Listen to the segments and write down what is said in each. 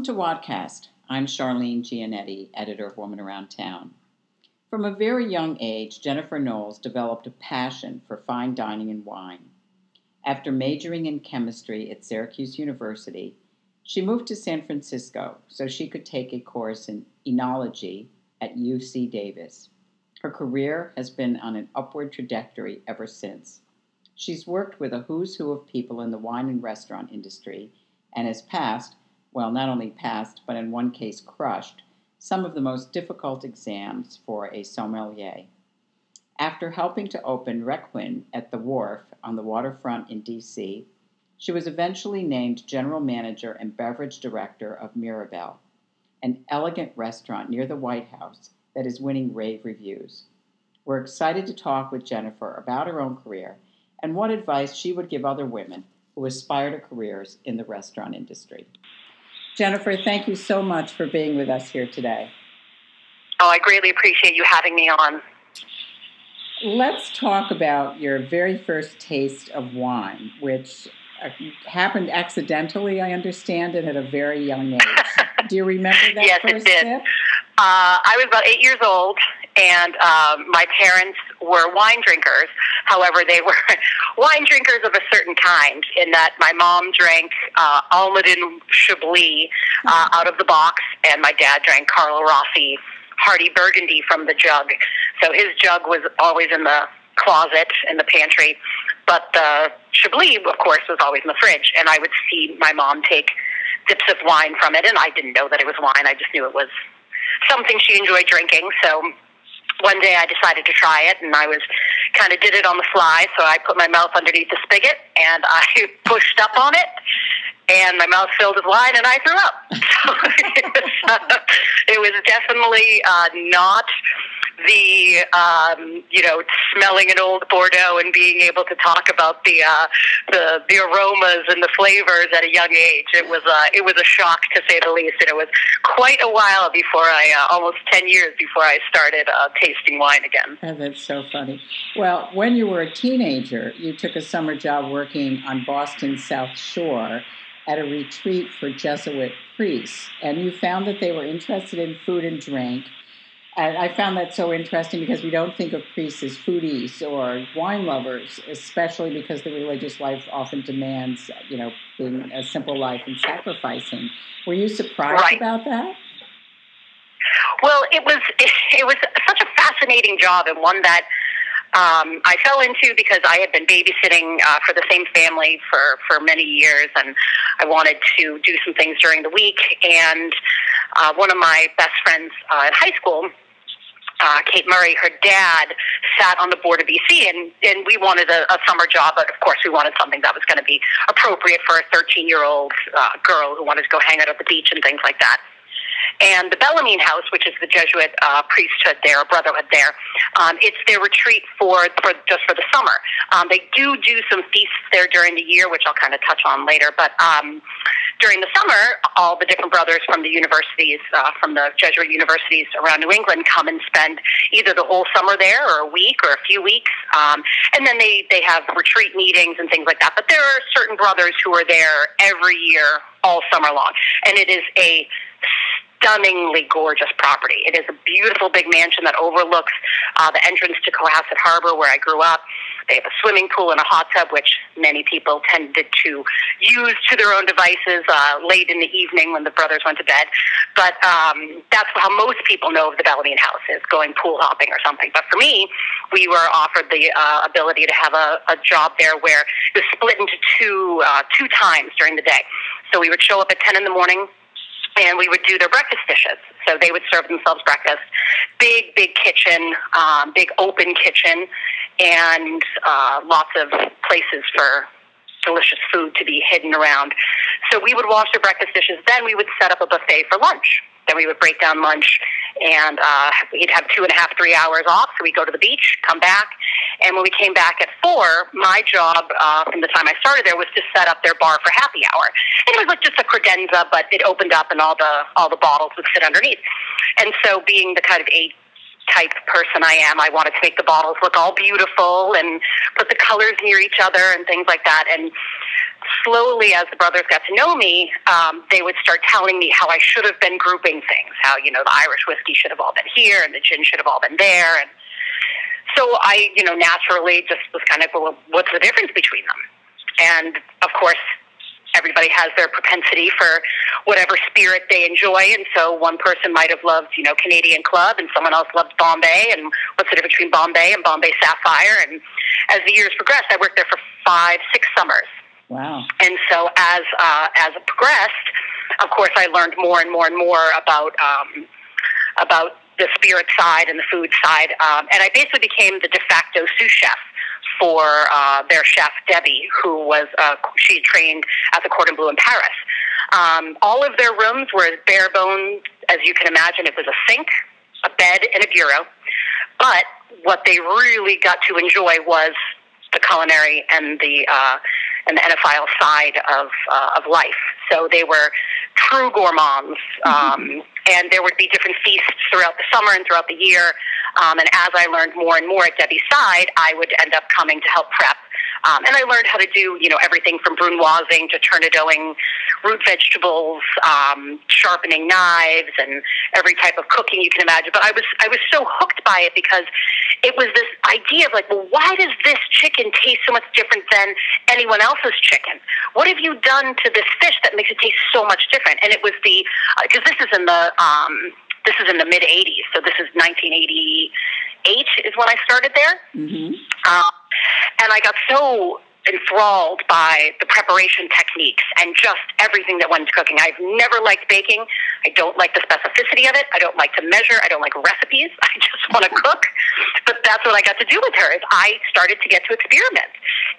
Welcome to Wadcast. I'm Charlene Giannetti, editor of Woman Around Town. From a very young age, Jennifer Knowles developed a passion for fine dining and wine. After majoring in chemistry at Syracuse University, she moved to San Francisco so she could take a course in enology at UC Davis. Her career has been on an upward trajectory ever since. She's worked with a who's who of people in the wine and restaurant industry and has passed, well, not only passed, but in one case crushed, some of the most difficult exams for a sommelier. After helping to open Requin at the Wharf on the waterfront in D.C., she was eventually named general manager and beverage director of Mirabelle, an elegant restaurant near the White House that is winning rave reviews. We're excited to talk with Jennifer about her own career and what advice she would give other women who aspire to careers in the restaurant industry. Jennifer, thank you so much for being with us here today. Oh, I greatly appreciate you having me on. Let's talk about your very first taste of wine, which uh, happened accidentally, I understand it, at a very young age. Do you remember that yes, first it did. sip? Uh, I was about eight years old, and um, my parents were wine drinkers. However, they were wine drinkers of a certain kind, in that my mom drank uh, Almaden Chablis uh, out of the box, and my dad drank Carlo Rossi Hearty Burgundy from the jug. So his jug was always in the closet in the pantry, but the Chablis, of course, was always in the fridge. And I would see my mom take dips of wine from it, and I didn't know that it was wine. I just knew it was something she enjoyed drinking. So one day I decided to try it, and I was kind of did it on the fly. So I put my mouth underneath the spigot, and I pushed up on it, and my mouth filled with wine, and I threw up. So it, was, it was definitely uh, not the um, you know smelling an old Bordeaux and being able to talk about the uh, the the aromas and the flavors at a young age. It was uh, it was a shock to say the least, and it was quite a while before I uh, almost ten years before I started uh, tasting wine again. Oh, that's so funny. Well, when you were a teenager, you took a summer job working on Boston's South Shore at a retreat for Jesuit priests, and you found that they were interested in food and drink and I found that so interesting because we don't think of priests as foodies or wine lovers, especially because the religious life often demands, you know, being a simple life and sacrificing. Were you surprised Right. about that? Well, it was it was such a fascinating job and one that um, I fell into because I had been babysitting uh, for the same family for for many years, and I wanted to do some things during the week. And uh, one of my best friends uh, in high school. Uh, Kate Murray, her dad, sat on the board of BC, and, and we wanted a, a summer job, but of course we wanted something that was going to be appropriate for a 13 year old uh, girl who wanted to go hang out at the beach and things like that. And the Bellarmine House, which is the Jesuit uh, priesthood there, brotherhood there, um, it's their retreat for, for just for the summer. Um, they do do some feasts there during the year, which I'll kind of touch on later. But um, during the summer, all the different brothers from the universities, uh, from the Jesuit universities around New England, come and spend either the whole summer there, or a week, or a few weeks, um, and then they they have retreat meetings and things like that. But there are certain brothers who are there every year, all summer long, and it is a stunningly gorgeous property. It is a beautiful big mansion that overlooks uh, the entrance to Cohasset Harbor, where I grew up. They have a swimming pool and a hot tub, which many people tended to use to their own devices uh, late in the evening when the brothers went to bed. But um, that's how most people know of the Bellarmine House is going pool hopping or something. But for me, we were offered the uh, ability to have a, a job there where it was split into two uh, two times during the day. So we would show up at ten in the morning and we would do their breakfast dishes. So they would serve themselves breakfast. Big, big kitchen, um, big open kitchen, and uh, lots of places for delicious food to be hidden around. So we would wash their breakfast dishes. Then we would set up a buffet for lunch. Then we would break down lunch, and uh, we'd have two and a half, three hours off. So we'd go to the beach, come back, and when we came back at four, my job uh, from the time I started there was to set up their bar for happy hour. And it was like just a credenza, but it opened up, and all the all the bottles would sit underneath. And so, being the kind of eight type person I am, I wanted to make the bottles look all beautiful and put the colors near each other and things like that. And slowly, as the brothers got to know me, um, they would start telling me how I should have been grouping things. How you know the Irish whiskey should have all been here, and the gin should have all been there, and so I, you know, naturally just was kind of, well, what's the difference between them? And of course, everybody has their propensity for whatever spirit they enjoy. And so one person might have loved, you know, Canadian Club and someone else loved Bombay. And what's the difference between Bombay and Bombay Sapphire? And as the years progressed, I worked there for five, six summers. Wow. And so as, uh, as it progressed, of course, I learned more and more and more about, um, about the spirit side and the food side. Um, and I basically became the de facto sous chef for uh, their chef Debbie, who was uh, she trained at the Cordon Bleu in Paris. Um, all of their rooms were as bare bones as you can imagine. It was a sink, a bed, and a bureau. But what they really got to enjoy was the culinary and the uh, and the enophile side of uh, of life. So they were true gourmands, um, mm-hmm. And there would be different feasts throughout the summer and throughout the year. Um, and as I learned more and more at Debbie's side, I would end up coming to help prep um, and I learned how to do, you know, everything from brunoising to tournedoing root vegetables, um, sharpening knives, and every type of cooking you can imagine. But I was I was so hooked by it because it was this idea of like, well, why does this chicken taste so much different than anyone else's chicken? What have you done to this fish that makes it taste so much different? And it was the because uh, this is in the um, this is in the mid 80s, so this is 1988 is when I started there. Mm-hmm. Um, and I got so enthralled by the preparation techniques and just everything that went into cooking. I've never liked baking. I don't like the specificity of it. I don't like to measure. I don't like recipes. I just want to cook. But that's what I got to do with her is I started to get to experiment.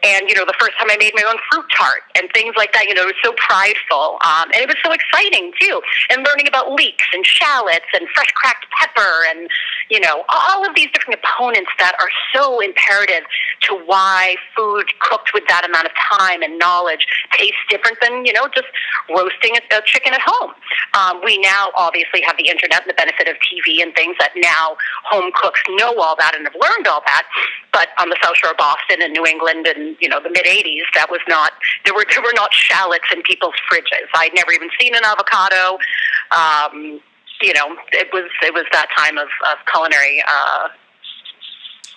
And, you know, the first time I made my own fruit tart and things like that, you know, it was so prideful. Um, and it was so exciting too. And learning about leeks and shallots and fresh cracked pepper and, you know, all of these different components that are so imperative to why food cooked with that amount of time and knowledge tastes different than you know just roasting a, a chicken at home. Um, we now obviously have the internet and the benefit of TV and things that now home cooks know all that and have learned all that. But on the South Shore of Boston and New England and you know the mid '80s, that was not there were there were not shallots in people's fridges. I'd never even seen an avocado. Um, you know, it was it was that time of, of culinary uh,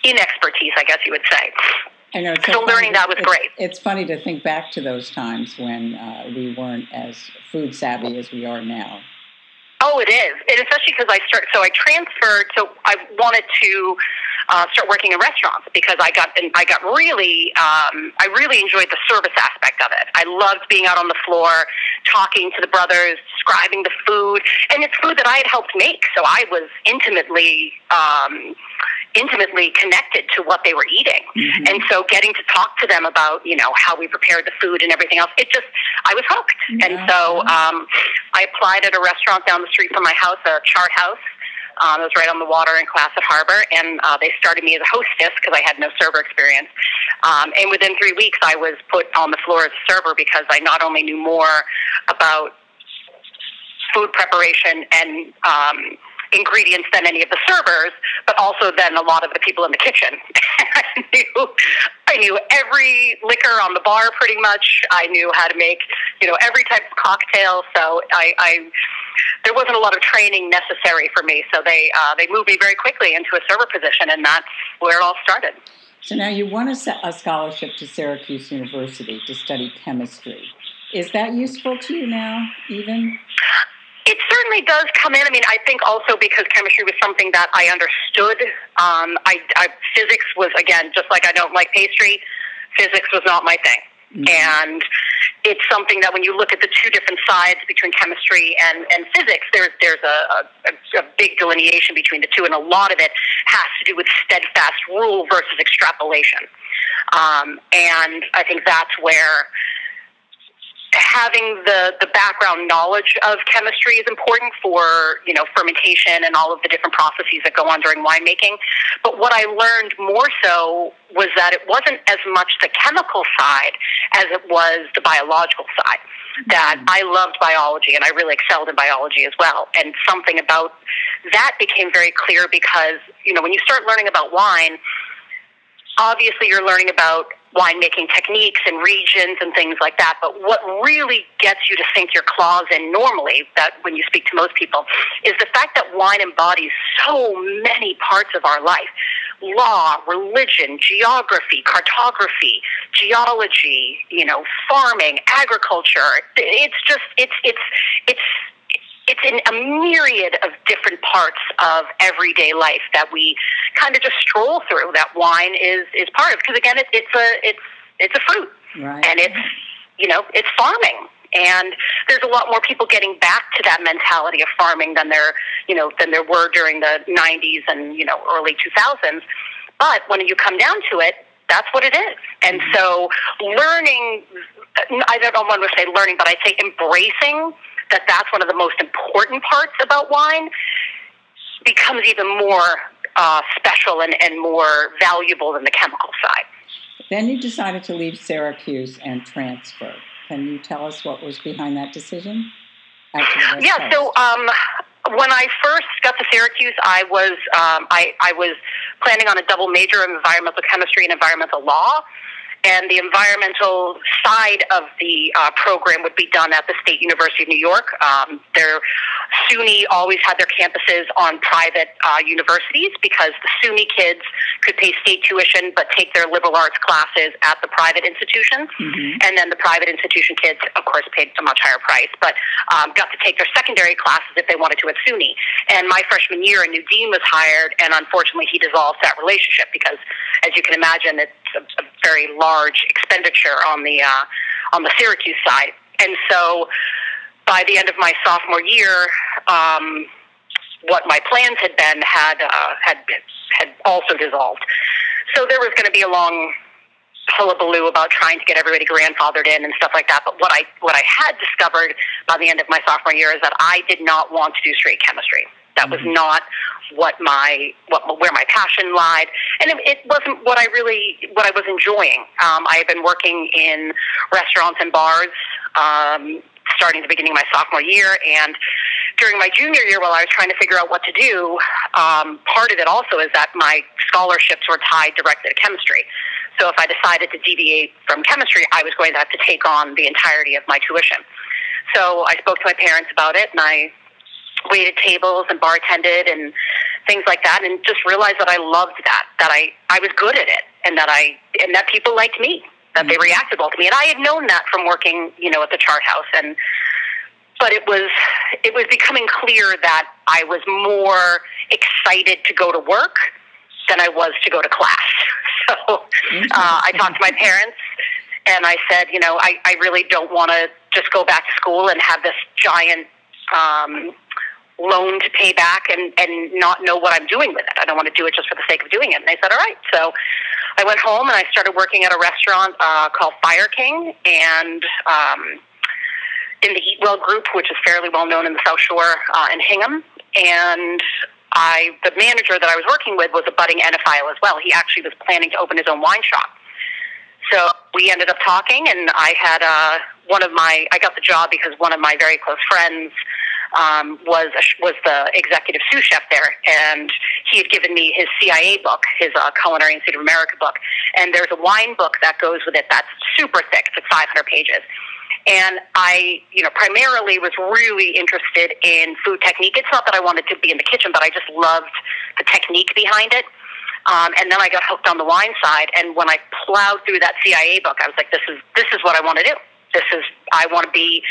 inexpertise, I guess you would say. I know. so learning that was it's, great. It's funny to think back to those times when uh, we weren't as food savvy as we are now. Oh, it is, and especially because I start. So I transferred. So I wanted to uh, start working in restaurants because I got I got really um, I really enjoyed the service aspect of it. I loved being out on the floor, talking to the brothers, describing the food, and it's food that I had helped make. So I was intimately. Um, intimately connected to what they were eating. Mm-hmm. And so getting to talk to them about, you know, how we prepared the food and everything else, it just, I was hooked. Yeah. And so um, I applied at a restaurant down the street from my house, a chart house. Um, it was right on the water in Cohasset Harbor, and uh, they started me as a hostess because I had no server experience. Um, and within three weeks, I was put on the floor as a server because I not only knew more about food preparation and um, ingredients than any of the servers, but also than a lot of the people in the kitchen. I knew I knew every liquor on the bar pretty much. I knew how to make, you know, every type of cocktail. So I, I there wasn't a lot of training necessary for me. So they uh, they moved me very quickly into a server position, and that's where it all started. So now you won a, a scholarship to Syracuse University to study chemistry. Is that useful to you now, even? It certainly does come in. I mean, I think also because chemistry was something that I understood. Um, I, I physics was again just like I don't like pastry. Physics was not my thing, mm-hmm. and it's something that when you look at the two different sides between chemistry and, and physics, there's there's a, a, a big delineation between the two, and a lot of it has to do with steadfast rule versus extrapolation. Um, and I think that's where having the, the background knowledge of chemistry is important for you know fermentation and all of the different processes that go on during winemaking. But what I learned more so was that it wasn't as much the chemical side as it was the biological side. That mm-hmm. I loved biology and I really excelled in biology as well. And something about that became very clear because you know when you start learning about wine, obviously you're learning about winemaking techniques and regions and things like that. But what really gets you to sink your claws in normally, that when you speak to most people, is the fact that wine embodies so many parts of our life law, religion, geography, cartography, geology, you know, farming, agriculture. It's just it's it's it's it's in a myriad of different parts of everyday life that we kind of just stroll through that wine is is part of because again it, it's a it's it's a fruit right. and it's you know it's farming and there's a lot more people getting back to that mentality of farming than there you know than there were during the 90s and you know early 2000s but when you come down to it that's what it is and mm-hmm. so learning i don't want to say learning but i say embracing that that's one of the most important parts about wine becomes even more uh, special and, and more valuable than the chemical side. Then you decided to leave Syracuse and transfer. Can you tell us what was behind that decision? Yeah, so um, when I first got to Syracuse, I was um, I, I was planning on a double major in environmental chemistry and environmental law and the environmental side of the uh, program would be done at the State University of New York. Um, their SUNY always had their campuses on private uh, universities because the SUNY kids could pay state tuition but take their liberal arts classes at the private institutions, mm-hmm. and then the private institution kids, of course, paid a much higher price, but um, got to take their secondary classes if they wanted to at SUNY. And my freshman year, a new dean was hired, and unfortunately, he dissolved that relationship because, as you can imagine, it's a, a very large expenditure on the uh, on the Syracuse side, and so by the end of my sophomore year, um, what my plans had been had uh, had had also dissolved. So there was going to be a long hullabaloo about trying to get everybody grandfathered in and stuff like that. But what I what I had discovered by the end of my sophomore year is that I did not want to do straight chemistry. That was mm-hmm. not what my what where my passion lied, and it, it wasn't what I really what I was enjoying. Um, I had been working in restaurants and bars. Um, starting the beginning of my sophomore year and during my junior year while I was trying to figure out what to do, um, part of it also is that my scholarships were tied directly to chemistry. So if I decided to deviate from chemistry, I was going to have to take on the entirety of my tuition. So I spoke to my parents about it and I waited tables and bartended and things like that and just realized that I loved that, that I, I was good at it and that I and that people liked me, that they mm-hmm. reacted well to me. And I had known that from working, you know, at the chart house and but it was it was becoming clear that I was more excited to go to work than I was to go to class. So uh, I talked to my parents and I said, you know, I, I really don't want to just go back to school and have this giant um, loan to pay back and, and not know what I'm doing with it. I don't want to do it just for the sake of doing it. And they said, all right. So I went home and I started working at a restaurant uh, called Fire King and um, in the Eatwell Group, which is fairly well known in the South Shore uh, in Hingham. And I, the manager that I was working with was a budding enophile as well. He actually was planning to open his own wine shop. So we ended up talking, and I had uh, one of my, I got the job because one of my very close friends um, was was the executive sous chef there, and he had given me his CIA book, his uh, Culinary Institute of America book, and there's a wine book that goes with it that's super thick, it's like 500 pages. And I, you know, primarily was really interested in food technique. It's not that I wanted to be in the kitchen, but I just loved the technique behind it. Um, and then I got hooked on the wine side. And when I plowed through that CIA book, I was like, this is this is what I want to do. This is I want to be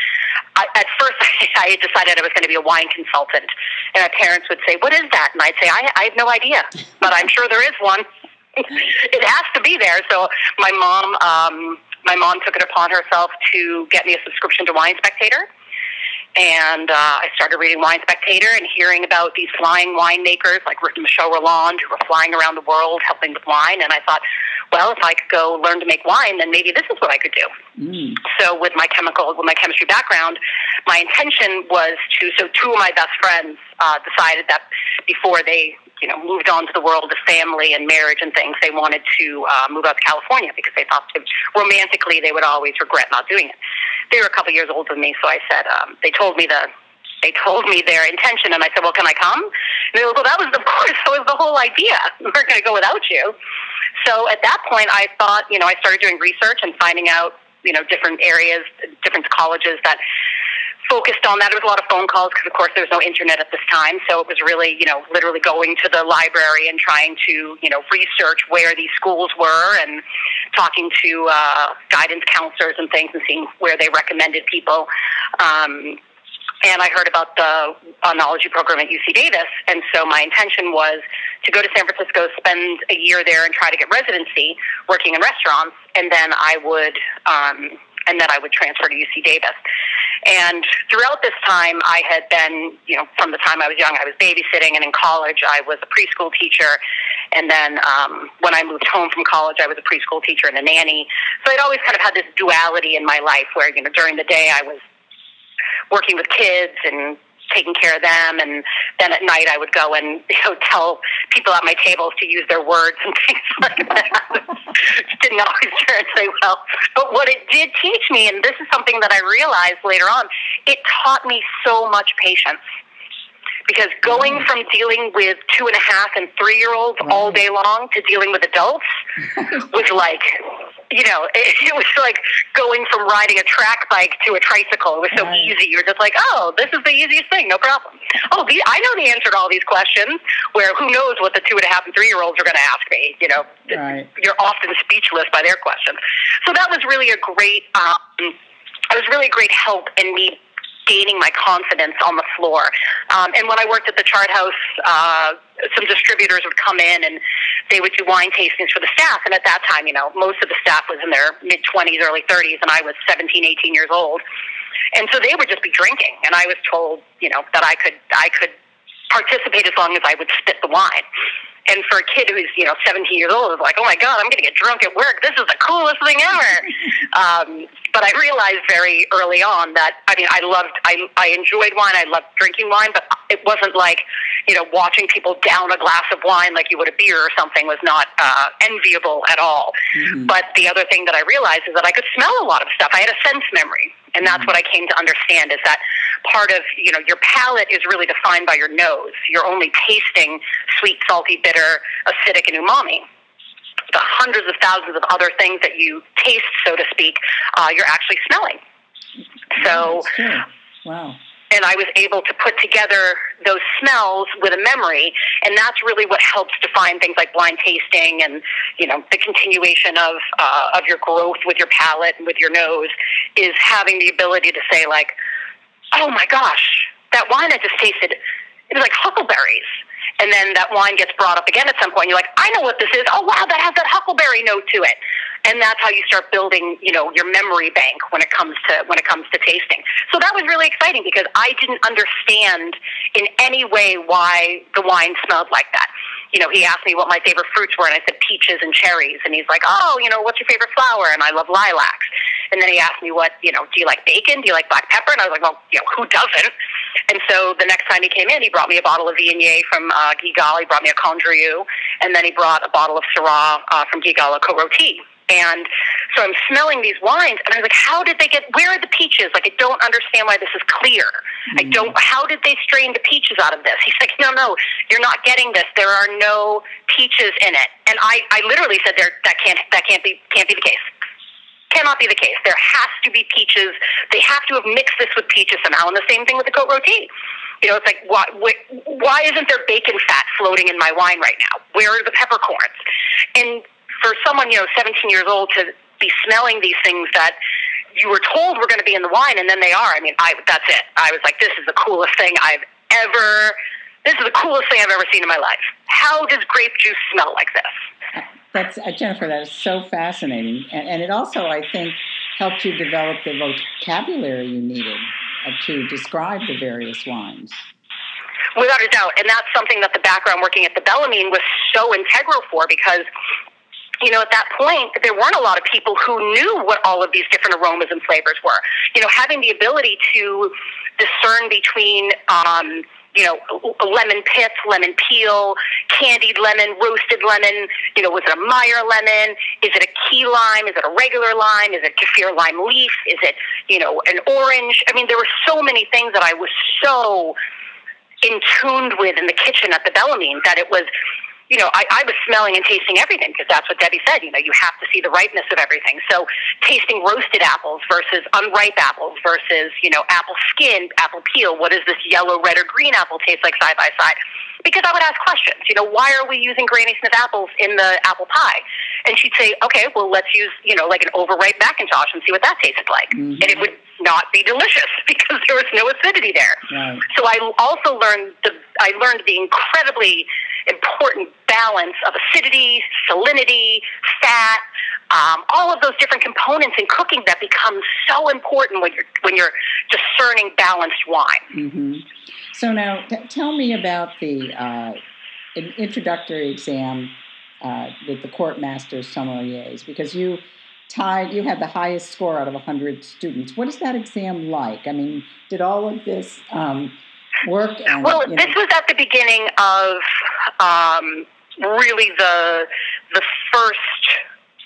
I, at first, I decided I was going to be a wine consultant, and my parents would say, "What is that?" And I'd say, "I, I have no idea, but I'm sure there is one. it has to be there." So my mom, um, my mom took it upon herself to get me a subscription to Wine Spectator. And uh, I started reading Wine Spectator and hearing about these flying winemakers like Michel Rolland who were flying around the world helping with wine. And I thought, well, if I could go learn to make wine, then maybe this is what I could do. Mm. So with my chemical, with my chemistry background, my intention was to. So two of my best friends uh, decided that before they, you know, moved on to the world of family and marriage and things, they wanted to uh, move out to California because they thought romantically they would always regret not doing it. They were a couple years older than me, so I said um, they told me the they told me their intention, and I said, "Well, can I come?" And they were like, "Well, that was of course that was the whole idea. We weren't going to go without you." So at that point, I thought, you know, I started doing research and finding out, you know, different areas, different colleges that focused on that. It was a lot of phone calls because, of course, there was no internet at this time. So it was really, you know, literally going to the library and trying to, you know, research where these schools were and talking to uh, guidance counselors and things and seeing where they recommended people. Um, and I heard about the enology program at UC Davis, and so my intention was to go to San Francisco, spend a year there, and try to get residency working in restaurants, and then I would, um, and then I would transfer to UC Davis. And throughout this time, I had been, you know, from the time I was young, I was babysitting, and in college, I was a preschool teacher. And then um, when I moved home from college, I was a preschool teacher and a nanny. So I'd always kind of had this duality in my life where, you know, during the day I was working with kids and taking care of them and then at night I would go and you know tell people at my tables to use their words and things like that. Didn't always translate well. But what it did teach me, and this is something that I realized later on, it taught me so much patience. Because going mm. from dealing with two and a half and three year olds all mm. day long to dealing with adults was like you know, it, it was like going from riding a track bike to a tricycle. It was so right. easy. You're just like, oh, this is the easiest thing, no problem. Oh, the, I know the answer to all these questions. Where who knows what the two and a half and three year olds are going to ask me? You know, right. you're often speechless by their questions. So that was really a great. Um, it was really a great help in me gaining my confidence on the floor. Um, and when I worked at the Chart House, uh, some distributors would come in and they would do wine tastings for the staff. And at that time, you know, most of the staff was in their mid 20s, early 30s, and I was 17, 18 years old. And so they would just be drinking. And I was told, you know, that I could, I could participate as long as I would spit the wine. And for a kid who's, you know, 17 years old, it's like, oh my God, I'm going to get drunk at work. This is the coolest thing ever. um, but I realized very early on that, I mean, I loved, I, I enjoyed wine. I loved drinking wine, but it wasn't like, you know, watching people down a glass of wine like you would a beer or something was not uh, enviable at all. Mm-hmm. But the other thing that I realized is that I could smell a lot of stuff. I had a sense memory. And that's mm-hmm. what I came to understand is that part of, you know, your palate is really defined by your nose. You're only tasting sweet, salty, bitter, acidic, and umami. The hundreds of thousands of other things that you taste, so to speak, uh, you're actually smelling. So, wow and I was able to put together those smells with a memory, and that's really what helps define things like blind tasting and you know the continuation of uh, of your growth with your palate and with your nose is having the ability to say like, oh my gosh, that wine I just tasted, it was like huckleberries. And then that wine gets brought up again at some point. You're like, I know what this is. Oh wow, that has that huckleberry note to it and that's how you start building you know your memory bank when it comes to when it comes to tasting. So that was really exciting because i didn't understand in any way why the wine smelled like that. You know he asked me what my favorite fruits were and i said peaches and cherries. And he's like oh you know what's your favorite flower? And i love lilacs. And then he asked me what you know do you like bacon? Do you like black pepper? And i was like well you know who doesn't? And so the next time he came in he brought me a bottle of viognier from uh, Guigal. He brought me a Condrieu, and then he brought a bottle of Syrah uh, from Guigal, a Côte-Rôtie. And so I'm smelling these wines, and I was like, how did they get, where are the peaches? Like, I don't understand why this is clear. Mm-hmm. I don't, how did they strain the peaches out of this? He's like, no, no, you're not getting this. There are no peaches in it. And I, I literally said, there, that can't, that can't be, can't be the case. Cannot be the case. There has to be peaches. They have to have mixed this with peaches somehow. And the same thing with the Côte-Rôtie. You know, it's like, why, why isn't there bacon fat floating in my wine right now? Where are the peppercorns? And for someone, you know, 17 years old to be smelling these things that you were told were going to be in the wine and then they are. I mean, I that's it. I was like, this is the coolest thing I've ever. This is the coolest thing I've ever seen in my life. How does grape juice smell like this? That's uh, Jennifer. That is so fascinating, and, and, it also, I think, helped you develop the vocabulary you needed uh, to describe the various wines. Without a doubt, and that's something that the background working at the Bellarmine was so integral for because you know, at that point, there weren't a lot of people who knew what all of these different aromas and flavors were. You know, having the ability to discern between, um, you know, lemon pith, lemon peel, candied lemon, roasted lemon? You know, was it a Meyer lemon? Is it a key lime? Is it a regular lime? Is it kaffir lime leaf? Is it, you know, an orange? I mean, there were so many things that I was so in tuned with in the kitchen at the Bellarmine that it was you know, I, I was smelling and tasting everything because that's what Debbie said. You know, you have to see the ripeness of everything. So tasting roasted apples versus unripe apples versus, you know, apple skin, apple peel. What does this yellow, red, or green apple taste like side by side? Because I would ask questions. You know, why are we using Granny Smith apples in the apple pie? And she'd say, okay, well, let's use, you know, like an overripe McIntosh and see what that tasted like. Mm-hmm. And it would not be delicious because there was no acidity there. Right. So I also learned the I learned the incredibly important balance of acidity, salinity, fat, um, all of those different components in cooking that become so important when you're when you're discerning balanced wine. Mm-hmm. So now, t- tell me about the uh, introductory exam uh, with the court masters sommeliers because you tied you had the highest score out of 100 students what is that exam like i mean did all of this um, work and, well you know, this was at the beginning of um, really the the first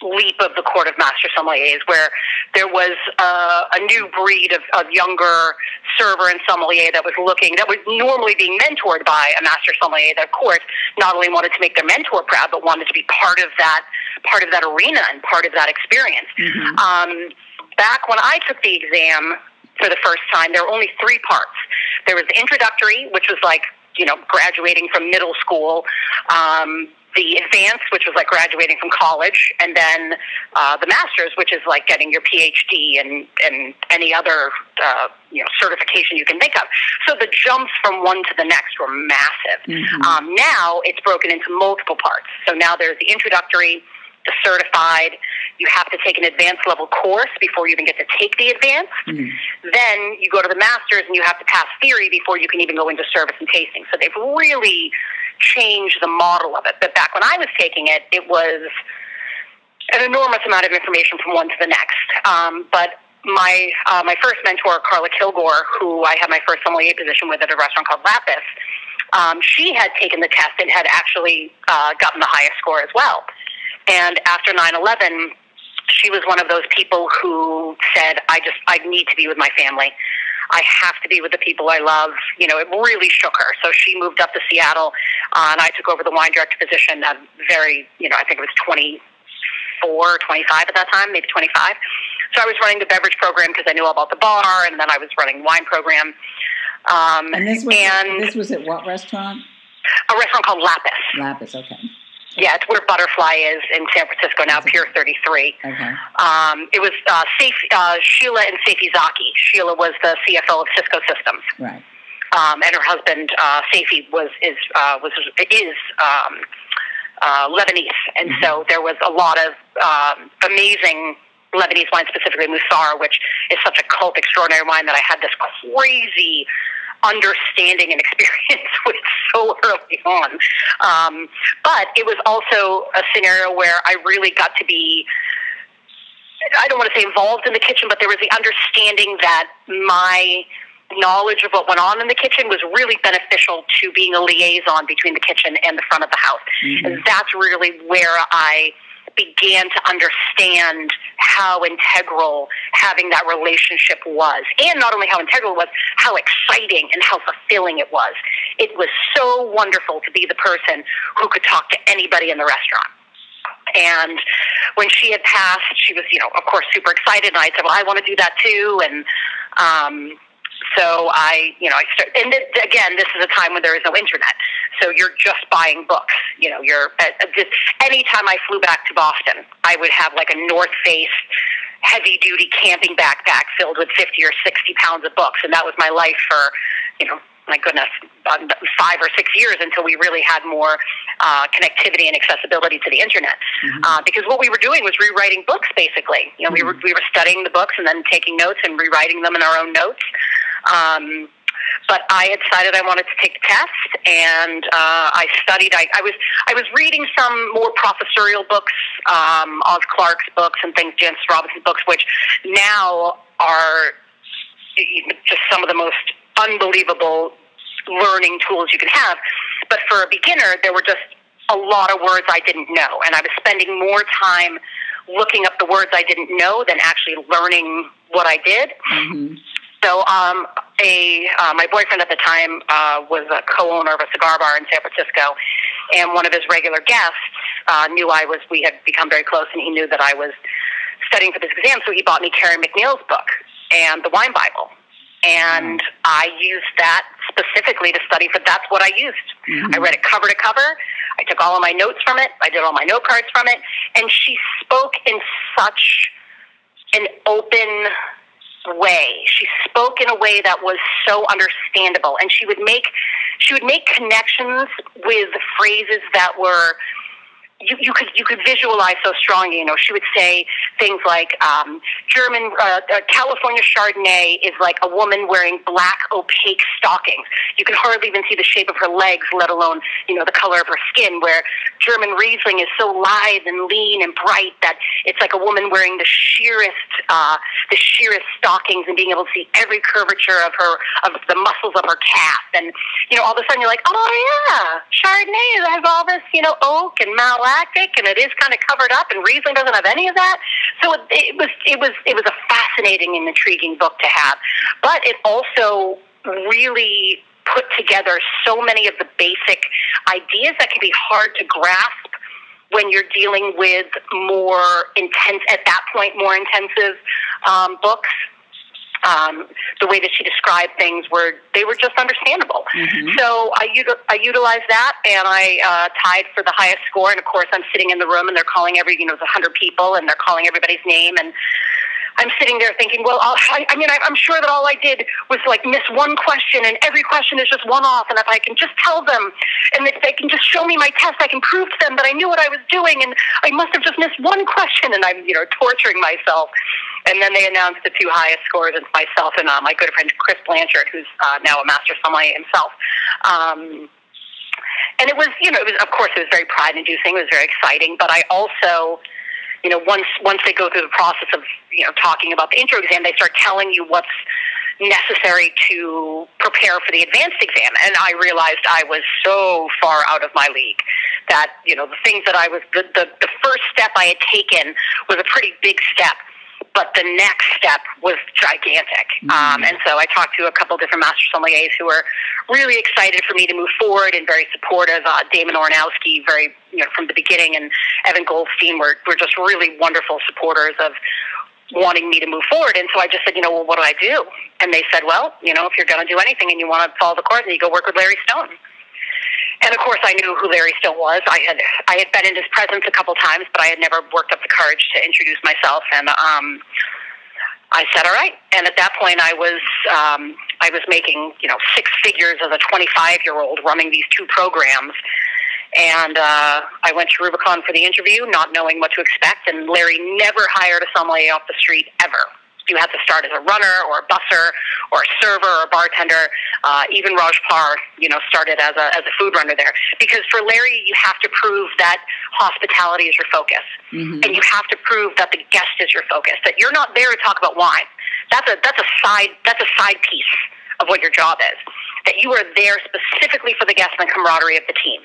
leap of the court of master sommeliers, where there was uh, a new breed of, of younger server and sommelier that was looking, that was normally being mentored by a master sommelier that, of course, not only wanted to make their mentor proud, but wanted to be part of that, part of that arena and part of that experience. Mm-hmm. Um, back when I took the exam for the first time, there were only three parts. There was the introductory, which was like you know, graduating from middle school. Um, the advanced, which was like graduating from college, and then uh, the master's, which is like getting your PhD and and any other uh, you know certification you can think of. So the jumps from one to the next were massive. Mm-hmm. Um, now it's broken into multiple parts. So now there's the introductory, certified. You have to take an advanced level course before you even get to take the advanced. Mm-hmm. Then you go to the master's and you have to pass theory before you can even go into service and tasting. So they've really changed the model of it. But back when I was taking it, it was an enormous amount of information from one to the next. Um, but my uh, my first mentor, Carla Kilgore, who I had my first sommelier position with at a restaurant called Lapis, um, she had taken the test and had actually uh, gotten the highest score as well. And after 9/11, she was one of those people who said, "I just I need to be with my family. I have to be with the people I love." You know, it really shook her. So she moved up to Seattle, uh, and I took over the wine director position. At very, you know, I think it was 24, 25 at that time, maybe 25. So I was running the beverage program because I knew all about the bar, and then I was running wine program. Um, and this was and this was at what restaurant? A restaurant called Lapis. Lapis, okay. Yeah, it's where Butterfly is in San Francisco now, Pier 33. Okay. Um, it was uh, Safe, uh, Sheila and Seifi Zaki. Sheila was the CFO of Cisco Systems. Right. Um, and her husband uh, Seifi was is uh, was is um, uh, Lebanese, and mm-hmm. so there was a lot of um, amazing Lebanese wine, specifically Musar, which is such a cult extraordinary wine that I had this crazy understanding and experience with so early on. Um, but it was also a scenario where I really got to be. I don't want to say involved in the kitchen, but there was the understanding that my knowledge of what went on in the kitchen was really beneficial to being a liaison between the kitchen and the front of the house. Mm-hmm. And that's really where I began to understand how integral having that relationship was. And not only how integral it was, how exciting and how fulfilling it was. It was so wonderful to be the person who could talk to anybody in the restaurant. And when she had passed, she was, you know, of course, super excited. And I said, well, I want to do that too. And, um, so I, you know, I start, and th- again, this is a time when there is no internet. So you're just buying books. You know, you're, uh, uh, just, anytime I flew back to Boston, I would have like a North Face heavy duty camping backpack filled with 50 or 60 pounds of books. And that was my life for, you know, my goodness, five or six years until we really had more uh, connectivity and accessibility to the internet. Mm-hmm. Uh, because what we were doing was rewriting books, basically. You know, mm-hmm. we were we were studying the books and then taking notes and rewriting them in our own notes. Um, but I had decided I wanted to take the test, and uh, I studied. I, I was I was reading some more professorial books, um, Oz Clarke's books and things, Jancis Robinson's books, which now are just some of the most unbelievable learning tools you can have. But for a beginner, there were just a lot of words I didn't know, and I was spending more time looking up the words I didn't know than actually learning what I did. Mm-hmm. So, um, a uh, my boyfriend at the time uh, was a co-owner of a cigar bar in San Francisco, and one of his regular guests uh, knew I was. We had become very close, and he knew that I was studying for this exam. So he bought me Karen MacNeil's book and the Wine Bible, and I used that specifically to study for. That's what I used. Mhm. I read it cover to cover. I took all of my notes from it. I did all my note cards from it, and she spoke in such an open way. She spoke in a way that was so understandable, and she would make she would make connections with phrases that were you, you could you could visualize so strongly. You know, she would say things like um, German uh, uh, California Chardonnay is like a woman wearing black opaque stockings. You can hardly even see the shape of her legs, let alone you know the color of her skin. Where German Riesling is so lithe and lean and bright that it's like a woman wearing the sheerest uh, the sheerest stockings and being able to see every curvature of her of the muscles of her calf. And you know, all of a sudden you're like, oh yeah, Chardonnay has all this you know oak and malolactic, and it is kind of covered up, and Riesling doesn't have any of that. So it, it was it was it was a fascinating and intriguing book to have, but it also really put together so many of the basic ideas that can be hard to grasp when you're dealing with more intense, at that point, more intensive um, books. Um, the way that she described things were they were just understandable. Mhm. So I, I utilized that, and I uh, tied for the highest score. And of course, I'm sitting in the room, and they're calling every you know, there's hundred people, and they're calling everybody's name, and I'm sitting there thinking, well, I'll, I, I mean, I, I'm sure that all I did was like miss one question, and every question is just one off. And if I can just tell them, and if they can just show me my test, I can prove to them that I knew what I was doing, and I must have just missed one question, and I'm, you know, torturing myself. And then they announced the two highest scores, it's myself and uh, my good friend Chris Blanchard, who's uh, now a master sommelier himself. Um, and it was, you know, it was of course it was very pride inducing, it was very exciting, but I also you know, once once they go through the process of you know talking about the intro exam, they start telling you what's necessary to prepare for the advanced exam. And I realized I was so far out of my league that you know the things that I was the the, the first step I had taken was a pretty big step. But the next step was gigantic, um, and so I talked to a couple different master sommeliers who were really excited for me to move forward and very supportive. Uh, Damon Ornowski, very you know from the beginning, and Evan Goldstein were were just really wonderful supporters of wanting me to move forward. And so I just said, you know, well, what do I do? And they said, well, you know, if you're going to do anything and you want to follow the course, then you go work with Larry Stone. And of course, I knew who Larry Stone was. I had I had been in his presence a couple times, but I had never worked up the courage to introduce myself. And um, I said, all right. And at that point, I was um, I was making you know six figures as a 25 year old running these two programs. And uh, I went to Rubicon for the interview, not knowing what to expect. And Larry never hired a sommelier off the street ever. You had to start as a runner or a busser or a server or a bartender. Uh, even Raj Parr, you know, started as a as a food runner there. Because for Larry, you have to prove that hospitality is your focus, Mhm. and you have to prove that the guest is your focus. That you're not there to talk about wine. That's a that's a side that's a side piece of what your job is. That you are there specifically for the guest and the camaraderie of the team.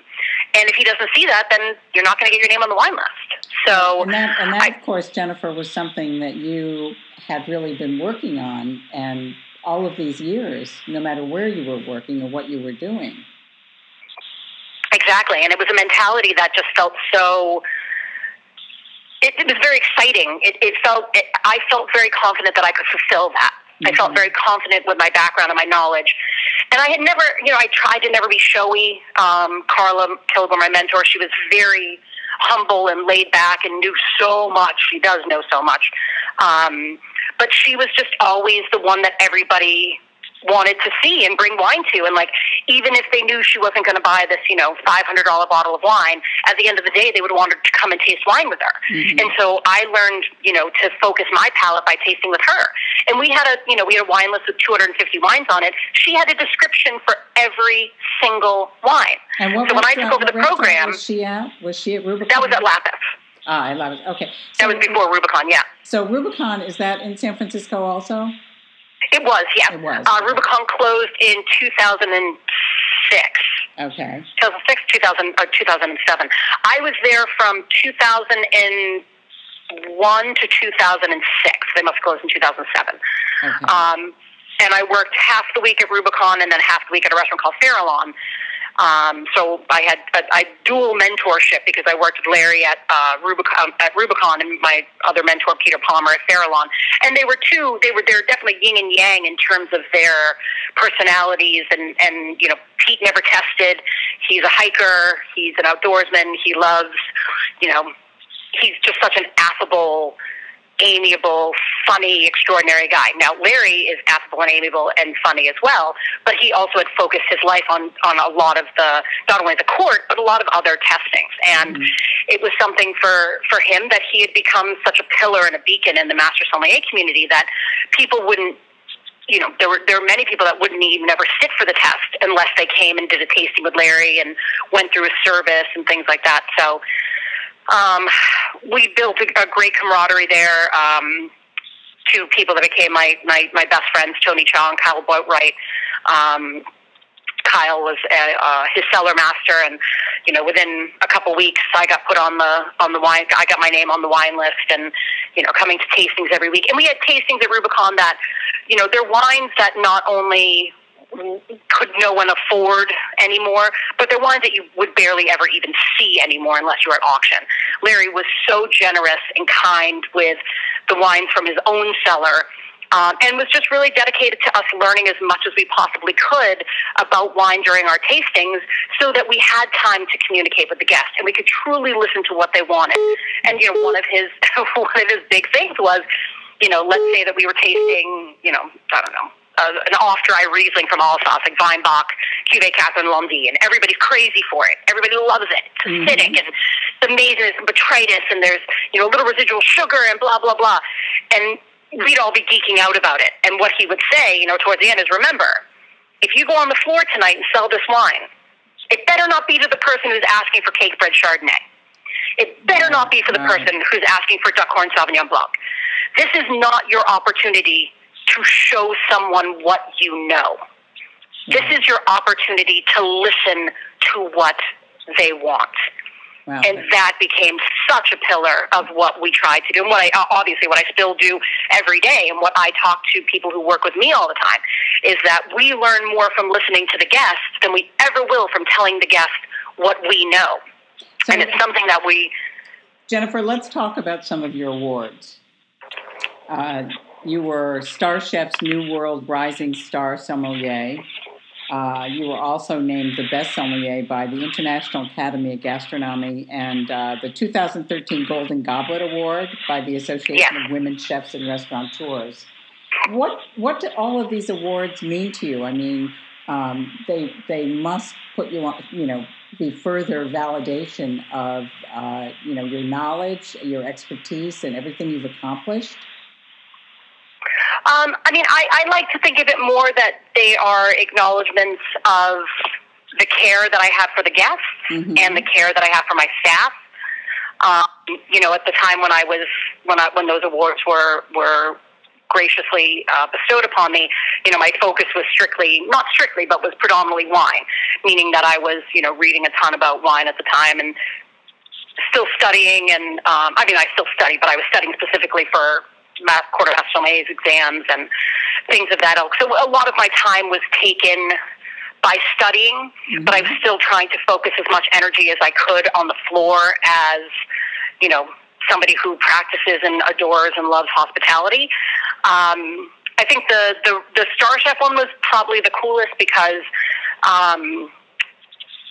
And if he doesn't see that, then you're not going to get your name on the wine list. So and that, and that I- of course, Jennifer, was something that you had really been working on, and all of these years, no matter where you were working or what you were doing. Exactly, and it was a mentality that just felt so. It, it was very exciting. It, it felt. It, I felt very confident that I could fulfill that. I felt Mhm. very confident with my background and my knowledge, and I had never, you know, I tried to never be showy. Um, Carla Kilgore, my mentor, she was very humble and laid back and knew so much. She does know so much, um, but she was just always the one that everybody wanted to see and bring wine to. And like, even if they knew she wasn't going to buy this, you know, five hundred dollar bottle of wine, at the end of the day, they would want her to come and taste wine with her. Mhm. And so I learned, you know, to focus my palate by tasting with her. And we had a, you know, we had a wine list with 250 wines on it. She had a description for every single wine. And what So when I took over the program- was she at? Was she at Rubicon? That was at Lapis. Ah, I love it. Okay, That was before Rubicon. Yeah, so Rubicon is that in San Francisco also? It was. Yeah, It was. Uh, Rubicon closed in 2006. Okay. 2006, 2000, or 2007. I was there from 2001 to 2006. They must close in 2007. Okay. Um, and I worked half the week at Rubicon and then half the week at a restaurant called Farallon. Um, so I had a, dual mentorship because I worked with Larry at uh, Rubicon at Rubicon and my other mentor Peter Palmer at Farallon, and they were two. They were they're definitely yin and yang in terms of their personalities and and you know Pete never tested. He's a hiker. He's an outdoorsman. He loves you know he's just such an affable amiable, funny, extraordinary guy. Now, Larry is affable and amiable and funny as well, but he also had focused his life on, on a lot of the, not only the court, but a lot of other testings. And mm-hmm. it was something for, for him that he had become such a pillar and a beacon in the Master Sommelier community that people wouldn't you know, there were there were many people that wouldn't even ever sit for the test unless they came and did a tasting with Larry and went through a service and things like that. So um, we built a, a great camaraderie there. Um, two people that became my, my, my best friends, Tony Chow and Kyle Boatwright. Um, Kyle was a, uh, his cellar master, and you know, within a couple weeks, I got put on the on the wine. I got my name on the wine list, and you know, coming to tastings every week. And we had tastings at Rubicon that, you know, they're wines that not only could no one afford anymore, but they're wines that you would barely ever even see anymore unless you were at auction. Larry was so generous and kind with the wines from his own cellar. Um, and was just really dedicated to us learning as much as we possibly could about wine during our tastings so that we had time to communicate with the guests and we could truly listen to what they wanted. And, you know, one of his, one of his big things was, you know, let's say that we were tasting, you know, I don't know, uh, an off-dry Riesling from Alsace, like Weinbach, Cuvée Catherine Landy, and everybody's crazy for it. Everybody loves it. It's mm-hmm. acidic and it's amazing. There's botrytis and there's you know a little residual sugar and blah blah blah, and we'd all be geeking out about it. And what he would say, you know, towards the end is, remember, if you go on the floor tonight and sell this wine, it better not be to the person who's asking for Cakebread Chardonnay. It better not be for the person who's asking for Duckhorn Sauvignon Blanc. This is not your opportunity to show someone what you know. This is your opportunity to listen to what they want. Wow. And that became such a pillar of what we tried to do, and what I obviously what I still do every day, and what I talk to people who work with me all the time, is that we learn more from listening to the guests than we ever will from telling the guest what we know. So, and it's something that we. Jennifer, let's talk about some of your awards. Uh, you were Star Chef's New World Rising Star Sommelier. Uh, you were also named the best sommelier by the International Academy of Gastronomy and uh, the 2013 Golden Goblet Award by the Association yeah. of Women Chefs and Restaurateurs. What what do all of these awards mean to you? I mean, um, they they must put you on, you know, be further validation of uh, you know your knowledge, your expertise, and everything you've accomplished. Um, I mean, I, I like to think of it more that they are acknowledgments of the care that I have for the guests mm-hmm. and the care that I have for my staff. Um, you know, at the time when I was when I when those awards were were graciously uh, bestowed upon me, you know, my focus was strictly not strictly, but was predominantly wine, meaning that I was you know reading a ton about wine at the time and still studying and um, I mean I still study, but I was studying specifically for math, quarter master sommelier's exams and things of that ilk. So a lot of my time was taken by studying, mm-hmm. but I was still trying to focus as much energy as I could on the floor as, you know, somebody who practices and adores and loves hospitality. Um, I think the, the, the Star Chef one was probably the coolest because um,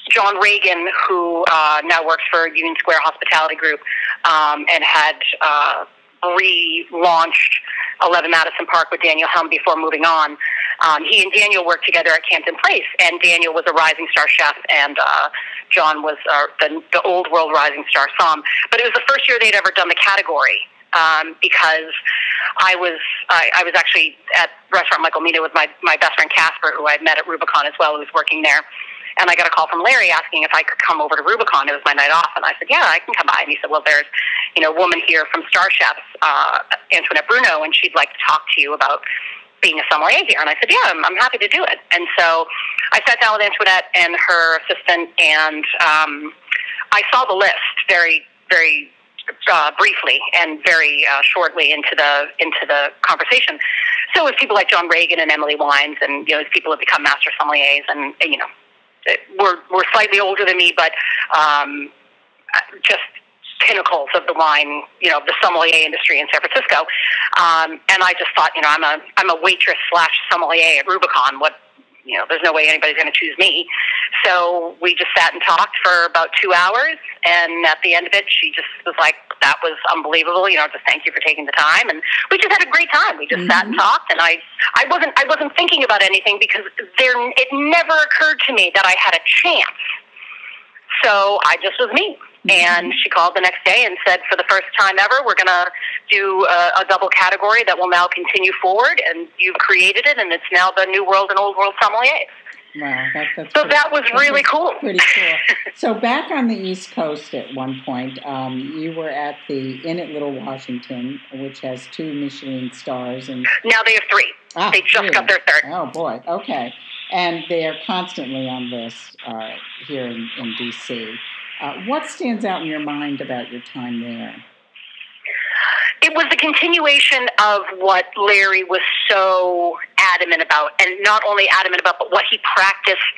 John Ragan, who uh, now works for Union Square Hospitality Group um, and had uh, relaunched 11 Madison Park with Daniel Humm before moving on. Um, he and Daniel worked together at Campton Place, and Daniel was a rising star chef, and uh, John was uh, the, the old world rising star som. But it was the first year they'd ever done the category. Um, because I was I, I was actually at restaurant Michael Mina with my my best friend Casper, who I met at Rubicon as well, who was working there, and I got a call from Larry asking if I could come over to Rubicon. It was my night off, and I said, "Yeah, I can come by." And he said, "Well, there's, you know, a woman here from Star Chefs, uh, Antoinette Bruno, and she'd like to talk to you about being a sommelier here? And I said, yeah, I'm, I'm happy to do it. And so I sat down with Antoinette and her assistant, and um, I saw the list very, very uh, briefly and very uh, shortly into the into the conversation. So it was people like John Ragan and Emily Wines, and you know, people have become master sommeliers, and you know, were were slightly older than me, but um, just pinnacles of the wine, you know, the sommelier industry in San Francisco. Um, and I just thought, you know, I'm a I'm a waitress slash sommelier at Rubicon. What you know, there's no way anybody's going to choose me. So we just sat and talked for about two hours, and at the end of it, she just was like, "That was unbelievable." You know, just thank you for taking the time, and we just had a great time. We just mm-hmm. sat and mm-hmm. talked, and I, I wasn't, I wasn't thinking about anything because there, it never occurred to me that I had a chance. So I just was me. And mm-hmm. she called the next day and said, for the first time ever, we're going to do a, a, double category that will now continue forward. And you've created it, and it's now the New World and Old World sommeliers. Wow, that, that's so pretty, that was really cool. Pretty cool. so back on the East Coast at one point, um, you were at the Inn at Little Washington, which has two Michelin stars, and now they have three. Ah, they just got their third. Oh boy, okay, and they are constantly on this uh, here in, in DC. Uh, what stands out in your mind about your time there? It was the continuation of what Larry was so adamant about, and not only adamant about, but what he practiced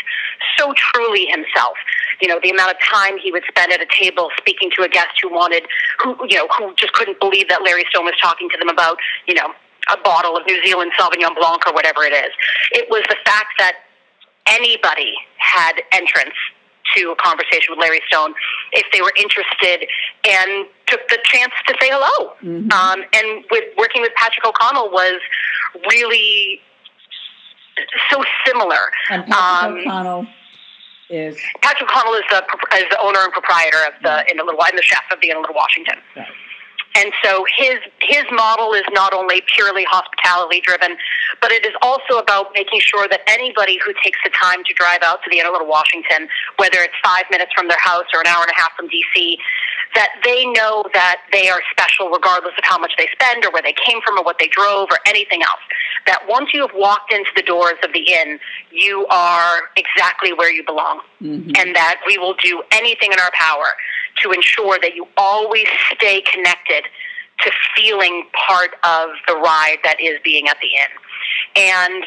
so truly himself. You know, the amount of time he would spend at a table speaking to a guest who wanted, who you know, who just couldn't believe that Larry Stone was talking to them about, you know, a bottle of New Zealand Sauvignon Blanc or whatever it is. It was the fact that anybody had entrance to a conversation with Larry Stone if they were interested and took the chance to say hello. Mm-hmm. Um, and with working with Patrick O'Connell was really so similar. And Patrick um, O'Connell is Patrick O'Connell is the is the owner and proprietor of the mm-hmm. Inn at Little and the chef of the Inn at Little Washington. Right. And so his his model is not only purely hospitality driven, but it is also about making sure that anybody who takes the time to drive out to the Inn at Little Washington, whether it's five minutes from their house or an hour and a half from DC, that they know that they are special regardless of how much they spend or where they came from or what they drove or anything else. That once you have walked into the doors of the inn, you are exactly where you belong. Mm-hmm. And that we will do anything in our power to ensure that you always stay connected to feeling part of the ride that is being at the inn. And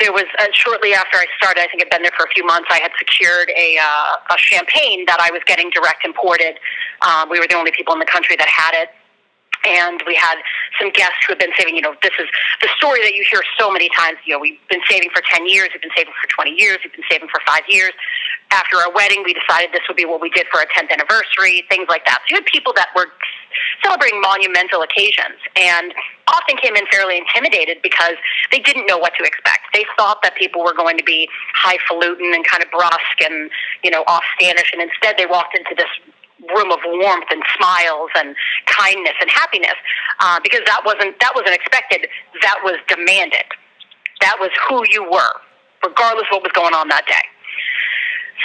there was uh, shortly after I started, I think I'd been there for a few months, I had secured a, uh, a champagne that I was getting direct imported. Um, we were the only people in the country that had it and we had some guests who had been saving. You know, this is the story that you hear so many times. You know, we've been saving for ten years, we've been saving for twenty years, we've been saving for five years. After our wedding, we decided this would be what we did for our tenth anniversary, things like that. So you had people that were celebrating monumental occasions, and often came in fairly intimidated because they didn't know what to expect. They thought that people were going to be highfalutin and kind of brusque and you know off-standish, and instead they walked into this room of warmth and smiles and kindness and happiness uh, because that wasn't that wasn't expected that was demanded that was who you were regardless what was going on that day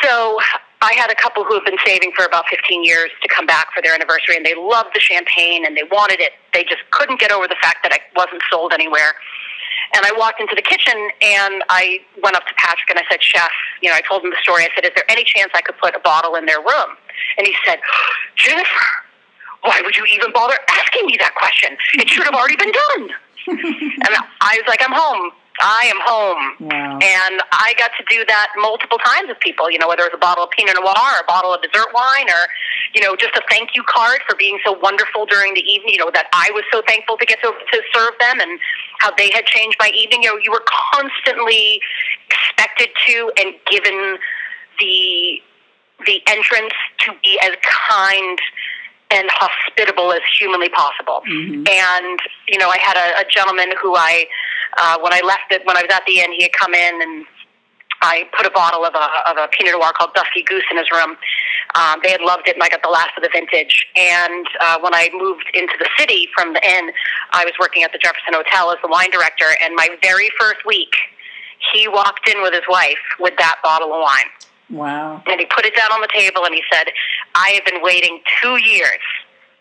so I had a couple who have been saving for about 15 years to come back for their anniversary, and they loved the champagne and they wanted it. They just couldn't get over the fact that it wasn't sold anywhere. And I walked into the kitchen and I went up to Patrick and I said, Chef, you know, I told him the story. I said, Is there any chance I could put a bottle in their room? And he said, Jennifer, why would you even bother asking me that question? It should have already been done. and I was like, I'm home. I am home. Wow. And I got to do that multiple times with people, you know, whether it was a bottle of Pinot Noir or a bottle of dessert wine or, you know, just a thank you card for being so wonderful during the evening, you know, that I was so thankful to get to, to serve them and how they had changed my evening. You know, you were constantly expected to and given the the entrance to be as kind and hospitable as humanly possible. Mm-hmm. And you know, I had a, a gentleman who I, uh, when I left it, when I was at the inn, he had come in and I put a bottle of a of a Pinot Noir called Dusky Goose in his room. Um, they had loved it, and I got the last of the vintage. And uh, when I moved into the city from the inn, I was working at the Jefferson Hotel as the wine director. And my very first week, he walked in with his wife with that bottle of wine. Wow. And he put it down on the table and he said, I have been waiting two years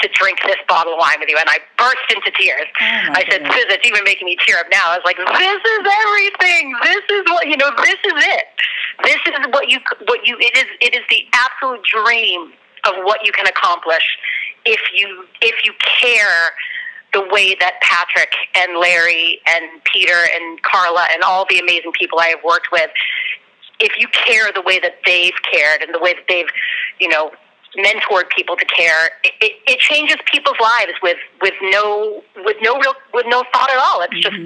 to drink this bottle of wine with you. And I burst into tears. Oh, I said. Sis, it's even making me tear up now. I was like, this is everything. This is what, you know, this is it. This is what you, what you, it is, it is the absolute dream of what you can accomplish if you, if you care the way that Patrick and Larry and Peter and Carla and all the amazing people I have worked with, if you care the way that they've cared and the way that they've, you know, mentored people to care, it, it, it changes people's lives with, with no with no real with no thought at all. It's Mhm. just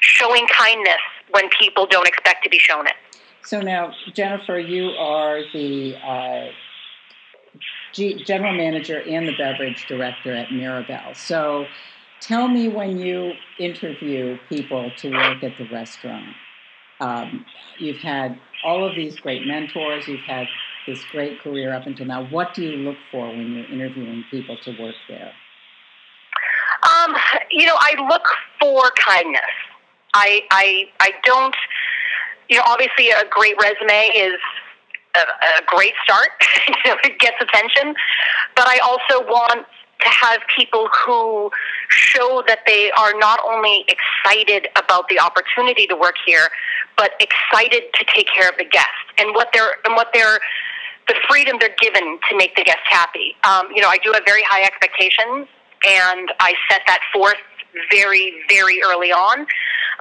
showing kindness when people don't expect to be shown it. So now, Jennifer, you are the uh, G- general manager and the beverage director at Mirabelle. So tell me when you interview people to work at the restaurant. Um, you've had all of these great mentors, you've had this great career up until now. What do you look for when you're interviewing people to work there? Um, you know, I look for kindness. I I I don't. You know, obviously, a great resume is a, a great start. it gets attention, but I also want to have people who show that they are not only excited about the opportunity to work here, but excited to take care of the guest and what they're and what they're the freedom they're given to make the guest happy. Um, you know, I do have very high expectations, and I set that forth very, very early on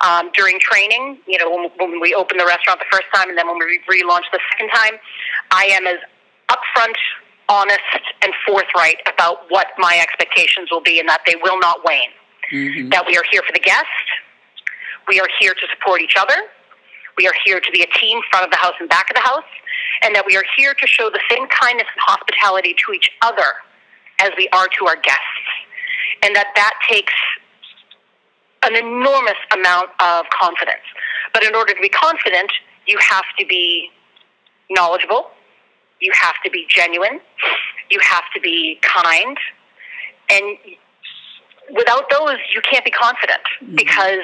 um, during training. You know, when, when we opened the restaurant the first time, and then when we relaunched the second time, I am as upfront, honest, and forthright about what my expectations will be, and that they will not wane. Mm-hmm. That we are here for the guest. We are here to support each other. We are here to be a team, front of the house and back of the house, and that we are here to show the same kindness and hospitality to each other as we are to our guests, and that that takes an enormous amount of confidence. But in order to be confident, you have to be knowledgeable, you have to be genuine, you have to be kind, and without those, you can't be confident mm-hmm. because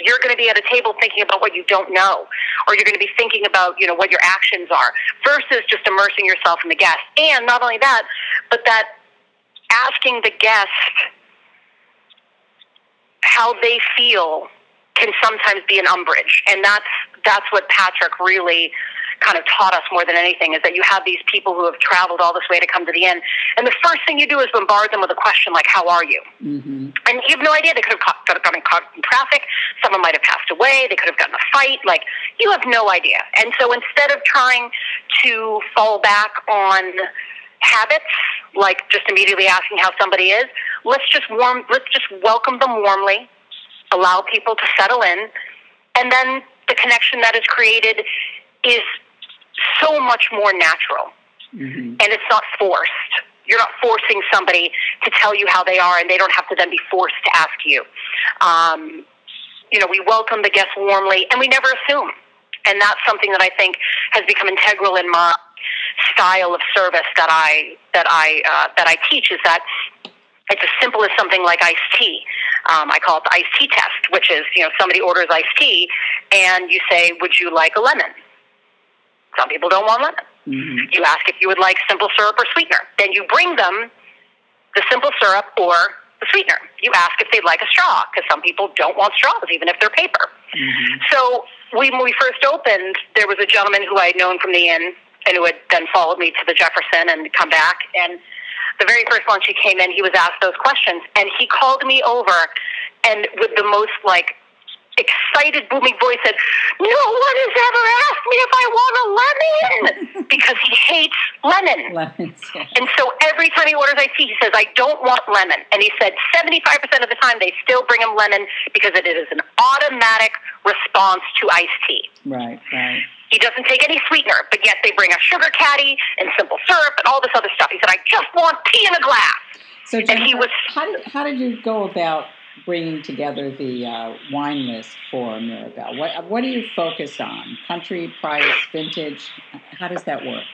you're going to be at a table thinking about what you don't know, or you're going to be thinking about you know what your actions are, versus just immersing yourself in the guest. And not only that, but that asking the guest how they feel can sometimes be an umbrage, and that's that's what Patrick really kind of taught us more than anything is that you have these people who have traveled all this way to come to the inn, and the first thing you do is bombard them with a question like, "How are you?" Mm-hmm. And you have no idea. They could have caught, could have gotten caught in traffic. Someone might have passed away. They could have gotten a fight. Like, you have no idea. And so instead of trying to fall back on habits, like just immediately asking how somebody is, let's just warm, let's just welcome them warmly, allow people to settle in, and then the connection that is created is so much more natural Mm-hmm. and it's not forced. You're not forcing somebody to tell you how they are, and they don't have to then be forced to ask you. Um, you know, we welcome the guests warmly, and we never assume. And that's something that I think has become integral in my style of service that I that I uh, that I teach. Is that it's as simple as something like iced tea. Um, I call it the iced tea test, which is you know somebody orders iced tea, and you say, "Would you like a lemon?" Some people don't want lemon. Mm-hmm. You ask if you would like simple syrup or sweetener. Then you bring them the simple syrup or the sweetener. You ask if they'd like a straw because some people don't want straws even if they're paper. Mm-hmm. So we, when we first opened, there was a gentleman who I had known from the inn and who had then followed me to the Jefferson and come back. And the very first lunch he came in, he was asked those questions, and he called me over and with the most like excited, booming voice said, "No one has ever asked me if I want a lemon," because he hates lemon. Lemons. Yeah. And so every time he orders iced tea, he says, I don't want lemon. And he said 75% of the time they still bring him lemon because it is an automatic response to iced tea. Right. Right. He doesn't take any sweetener, but yet they bring a sugar caddy and simple syrup and all this other stuff. He said, I just want tea in a glass. So, And he was- how did how did you go about bringing together the uh, wine list for Mirabelle? What what do you focus on? Country, price, vintage? How does that work?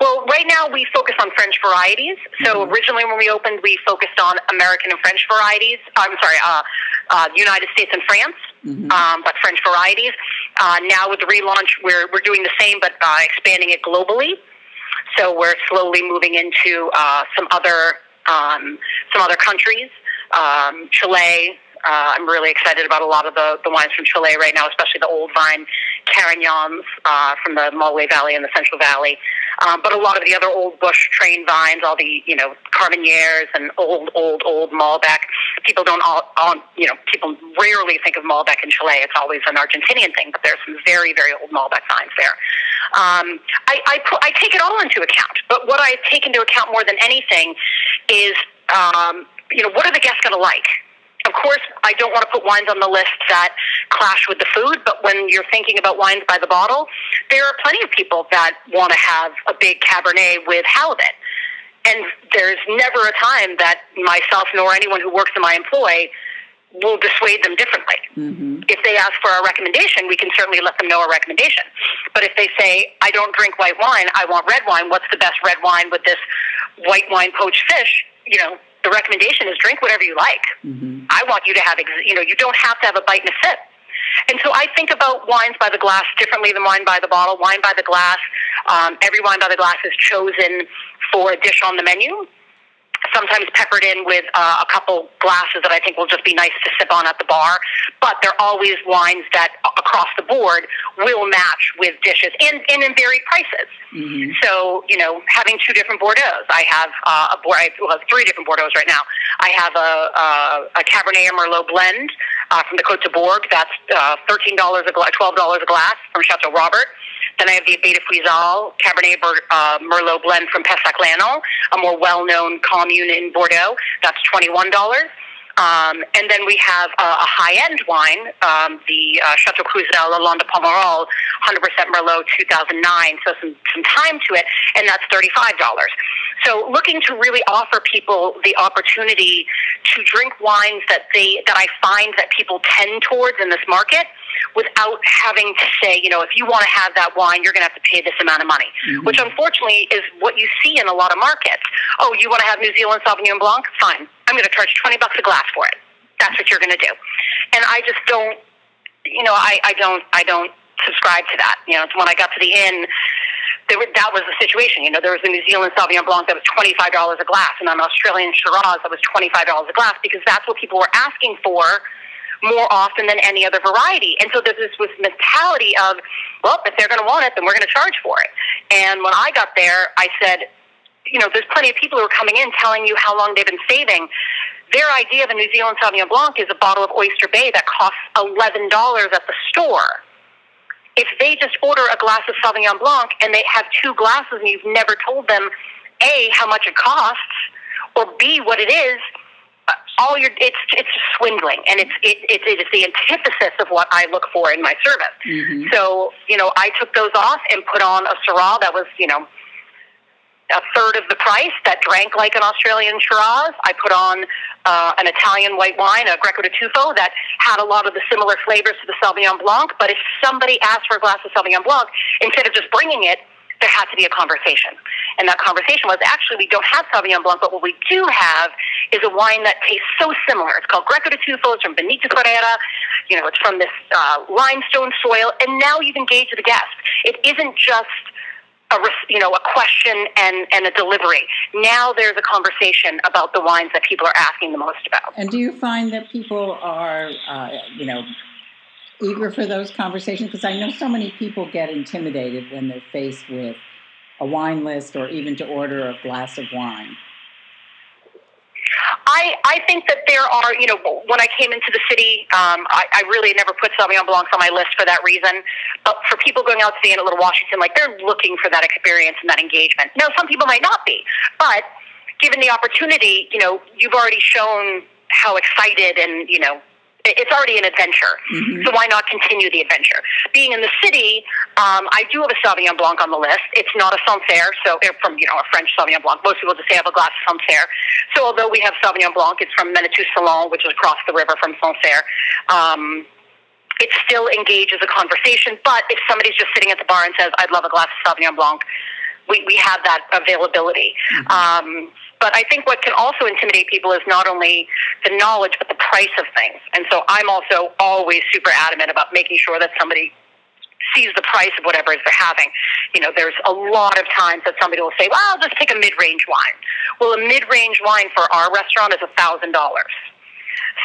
Well, right now we focus on French varieties. So Mhm. originally when we opened, we focused on American and French varieties. I'm sorry, uh, uh, United States and France. Mm-hmm. um, but French varieties. Uh, now with the relaunch, we're we're doing the same, but uh, expanding it globally. So we're slowly moving into uh, some other um, some other countries. Um, Chile, uh, I'm really excited about a lot of the, the wines from Chile right now, especially the old vine Carignans uh, from the Maule Valley and the Central Valley. Um, but a lot of the other old bush train vines, all the you know Carmenères and old, old, old Malbec. People don't all, all you know people rarely think of Malbec in Chile. It's always an Argentinian thing, but there's some very, very old Malbec vines there. Um, I, I, put, I take it all into account, but what I take into account more than anything is um, you know what are the guests going to like of course, I don't want to put wines on the list that clash with the food, but when you're thinking about wines by the bottle, there are plenty of people that want to have a big Cabernet with halibut. And there's never a time that myself nor anyone who works in my employ will dissuade them differently. Mm-hmm. If they ask for a recommendation, we can certainly let them know a recommendation. But if they say, I don't drink white wine, I want red wine, what's the best red wine with this white wine poached fish? You know, the recommendation is drink whatever you like. Mm-hmm. I want you to have, you know, you don't have to have a bite and a sip. And so I think about wines by the glass differently than wine by the bottle. Wine by the glass, um, every wine by the glass is chosen for a dish on the menu sometimes peppered in with uh, a couple glasses that I think will just be nice to sip on at the bar. But they're always wines that across the board will match with dishes and, and in varied prices. Mm-hmm. So, you know, having two different Bordeaux, I have uh, a I well, three different Bordeaux right now. I have a, a, a Cabernet Merlot blend uh, from the Côte de Bourg. That's uh, $13 a glass, $12 a glass from Chateau Robert. Then I have the Abeille de Fieuzal Cabernet uh, Merlot blend from Pessac-Léognan, a more well-known commune in Bordeaux. That's $21. Um, and then we have uh, a high-end wine, um, the uh, Chateau Cruzel Lalande Pomerol, 100% Merlot 2009, so some, some time to it, and that's $35. So looking to really offer people the opportunity to drink wines that they that I find that people tend towards in this market without having to say, you know, if you want to have that wine, you're going to have to pay this amount of money, mm-hmm. which unfortunately is what you see in a lot of markets. Oh, you want to have New Zealand Sauvignon Blanc? Fine. I'm going to charge 20 bucks a glass for it. That's what you're going to do. And I just don't, you know, I, I don't, I don't subscribe to that. You know, when I got to the inn, there that was the situation. You know, there was a New Zealand Sauvignon Blanc that was twenty five dollars a glass, and an Australian Shiraz that was twenty five dollars a glass because that's what people were asking for more often than any other variety. And so there's this, this mentality of, well, if they're going to want it, then we're going to charge for it. And when I got there, I said, you know, there's plenty of people who are coming in telling you how long they've been saving. Their idea of a New Zealand Sauvignon Blanc is a bottle of Oyster Bay that costs $11 at the store. If they just order a glass of Sauvignon Blanc and they have two glasses and you've never told them, A, how much it costs, or B, what it is, all your it's it's swindling and it's it, it, it is the antithesis of what I look for in my service. Mm-hmm. So you know I took those off and put on a Syrah that was you know a third of the price that drank like an Australian Shiraz. I put on uh, an Italian white wine, a Greco di Tufo, that had a lot of the similar flavors to the Sauvignon Blanc. But if somebody asked for a glass of Sauvignon Blanc, instead of just bringing it, there had to be a conversation. And that conversation was actually, we don't have Sauvignon Blanc, but what we do have is a wine that tastes so similar. It's called Greco di Tufo. It's from Benito Ferrara. You know, it's from this uh, limestone soil. And now you've engaged the guest. It isn't just a you know a question and and a delivery. Now there's a conversation about the wines that people are asking the most about. And do you find that people are uh, you know eager for those conversations? Because I know so many people get intimidated when they're faced with a wine list or even to order a glass of wine. I, I think that there are, you know, when I came into the city, um, I, I really never put Sauvignon Blancs on my list for that reason. But for people going out to the Inn at Little Washington, like they're looking for that experience and that engagement. Now, some people might not be, but given the opportunity, you know, you've already shown how excited and, you know, it's already an adventure. Mm-hmm. So why not continue the adventure? Being in the city, um, I do have a Sauvignon Blanc on the list. It's not a Sancerre, so they're from you know a French Sauvignon Blanc. Most people just say I have a glass of Sancerre. So although we have Sauvignon Blanc, it's from Manitou Salon, which is across the river from Sancerre. Um, it still engages a conversation, but if somebody's just sitting at the bar and says, "I'd love a glass of Sauvignon Blanc," we, we have that availability. Mm-hmm. Um, but I think what can also intimidate people is not only the knowledge, but the price of things. And so I'm also always super adamant about making sure that somebody sees the price of whatever is they're having. You know, there's a lot of times that somebody will say, "Well, I'll just take a mid-range wine." Well, a mid-range wine for our restaurant is a thousand dollars.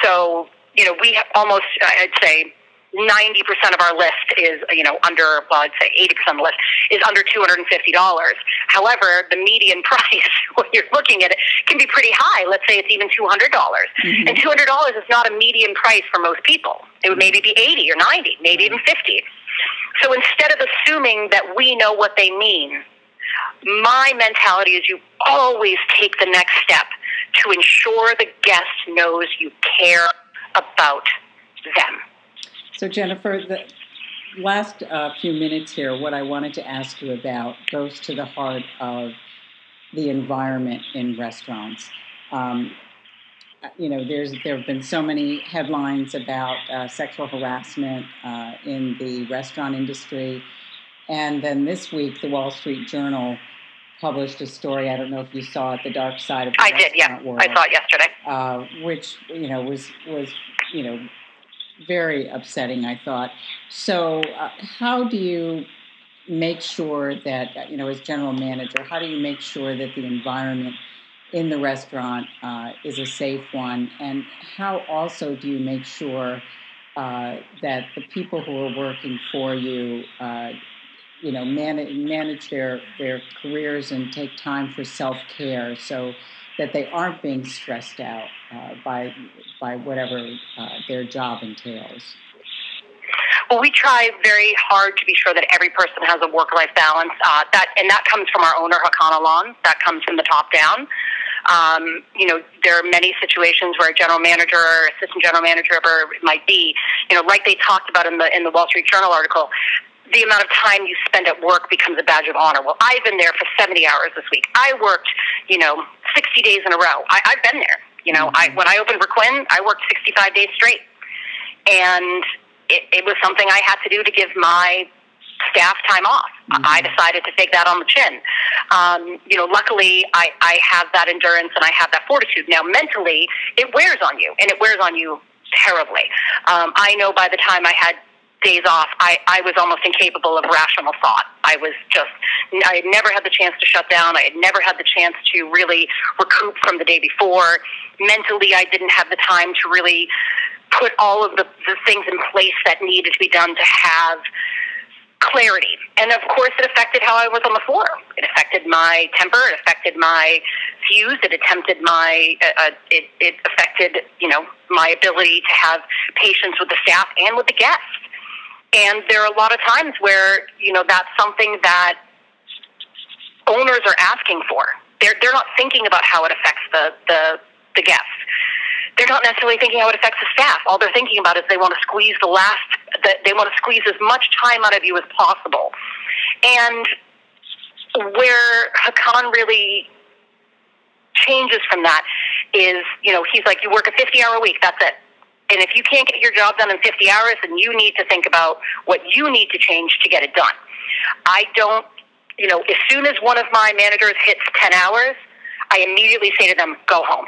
So, you know, we almost, I'd say, 90% of our list is, you know, under, well, I'd say 80% of the list is under $250. However, the median price, when you're looking at it, can be pretty high. Let's say it's even 200. dollars mm-hmm. And $200 is not a median price for most people. It would maybe be 80 or 90, maybe even 50. So instead of assuming that we know what they mean, my mentality is you always take the next step to ensure the guest knows you care about them. So, Jennifer, the last uh, few minutes here, what I wanted to ask you about goes to the heart of the environment in restaurants. Um, you know, there's there have been so many headlines about uh, sexual harassment uh, in the restaurant industry, and then this week, the Wall Street Journal published a story. I don't know if you saw it, "The Dark Side of the I did, yeah, world, I saw it yesterday. Uh, which you know was was you know very upsetting, I thought. So, uh, how do you make sure that, you know, as general manager, how do you make sure that the environment in the restaurant uh, is a safe one? And how also do you make sure uh, that the people who are working for you, uh, you know, manage, manage their, their careers and take time for self care so that they aren't being stressed out uh, by by whatever uh, their job entails? Well, we try very hard to be sure that every person has a work-life balance. Uh, that and that comes from our owner, Hakan Ilhan. That comes from the top down. Um, you know, there are many situations where a general manager or assistant general manager, it might be, you know, like they talked about in the in the Wall Street Journal article, the amount of time you spend at work becomes a badge of honor. Well, I've been there for 70 hours this week. I worked, you know, 60 days in a row. I, I've been there. You know, mm-hmm. I when I opened for Quinn, I worked 65 days straight, and it, it was something I had to do to give my staff time off. Mm-hmm. I decided to take that on the chin. Um, you know, luckily I, I have that endurance and I have that fortitude. Now, mentally, it wears on you, and it wears on you terribly. Um, I know by the time I had days off, I, I was almost incapable of rational thought. I was just, I had never had the chance to shut down. I had never had the chance to really recoup from the day before. Mentally, I didn't have the time to really put all of the, the things in place that needed to be done to have clarity. And of course, it affected how I was on the floor. It affected my temper. It affected my fuse. It attempted my. Uh, uh, it, it affected, you know, my ability to have patience with the staff and with the guests. And there are a lot of times where, you know, that's something that owners are asking for. They're, they're not thinking about how it affects the, the, the guests. They're not necessarily thinking how it affects the staff. All they're thinking about is they want to squeeze the last, that they want to squeeze as much time out of you as possible. And where Hakan really changes from that is, you know, he's like, you work a 50 hour week, that's it. And if you can't get your job done in 50 hours, then you need to think about what you need to change to get it done. I don't, you know, as soon as one of my managers hits 10 hours, I immediately say to them, go home.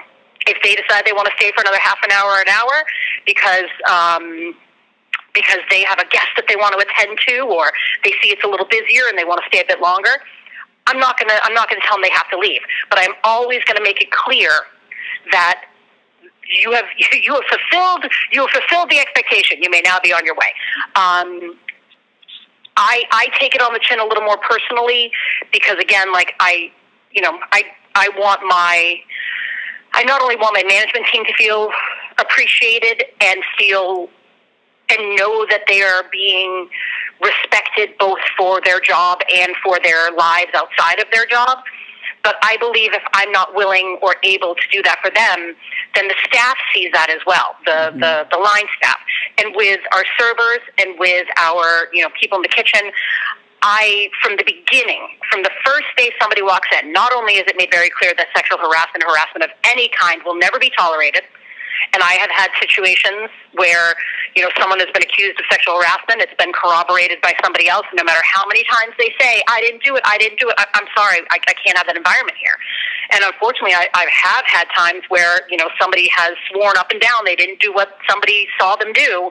If they decide they want to stay for another half an hour or an hour because, um, because they have a guest that they want to attend to or they see it's a little busier and they want to stay a bit longer, I'm not to, I'm not to tell them they have to leave. But I'm always to make it clear that you have you have fulfilled you have fulfilled the expectation. You may now be on your way. Um, I I take it on the chin a little more personally because again, like I, you know, I I want my I not only want my management team to feel appreciated and feel and know that they are being respected both for their job and for their lives outside of their job but I believe if I'm not willing or able to do that for them, then the staff sees that as well, the, mm-hmm. the, the line staff. And with our servers and with our, you know, people in the kitchen, I, from the beginning, from the first day somebody walks in, not only is it made very clear that sexual harassment, harassment of any kind will never be tolerated, and I have had situations where, you know, someone has been accused of sexual harassment. It's been corroborated by somebody else. No matter how many times they say, I didn't do it, I didn't do it, I, am sorry, I, I can't have that environment here. And unfortunately, I, I have had times where you know somebody has sworn up and down they didn't do what somebody saw them do,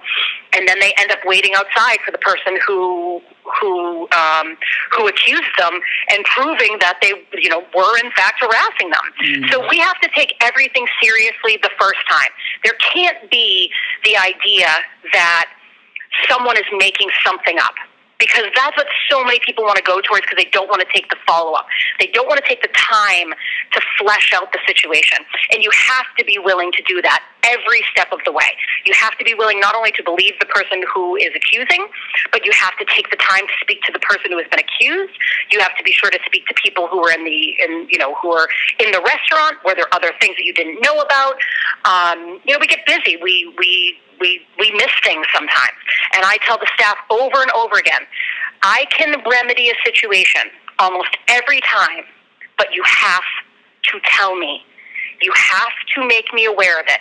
and then they end up waiting outside for the person who who um, who accused them and proving that they you know were in fact harassing them. Mm. So we have to take everything seriously the first time. There can't be the idea that someone is making something up because that's what so many people want to go towards because they don't want to take the follow up. They don't want to take the time to flesh out the situation. And you have to be willing to do that every step of the way. You have to be willing not only to believe the person who is accusing, but you have to take the time to speak to the person who has been accused. You have to be sure to speak to people who are in the in you know who are in the restaurant where there other things that you didn't know about. Um, you know, we get busy. We we we, we miss things sometimes. And I tell the staff over and over again, I can remedy a situation almost every time, but you have to tell me. You have to make me aware of it.